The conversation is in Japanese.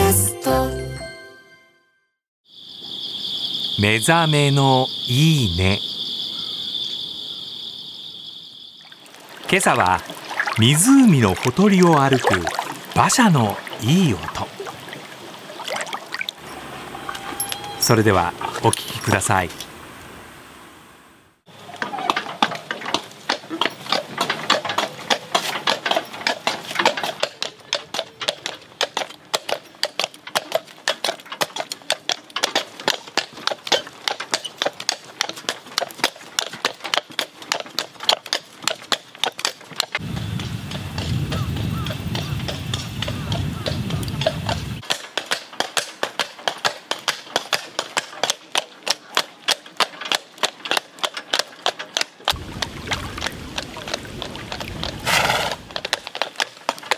キャスト。目覚めのいいね。今朝は湖のほとりを歩く馬車のいい音。それではお聞きください。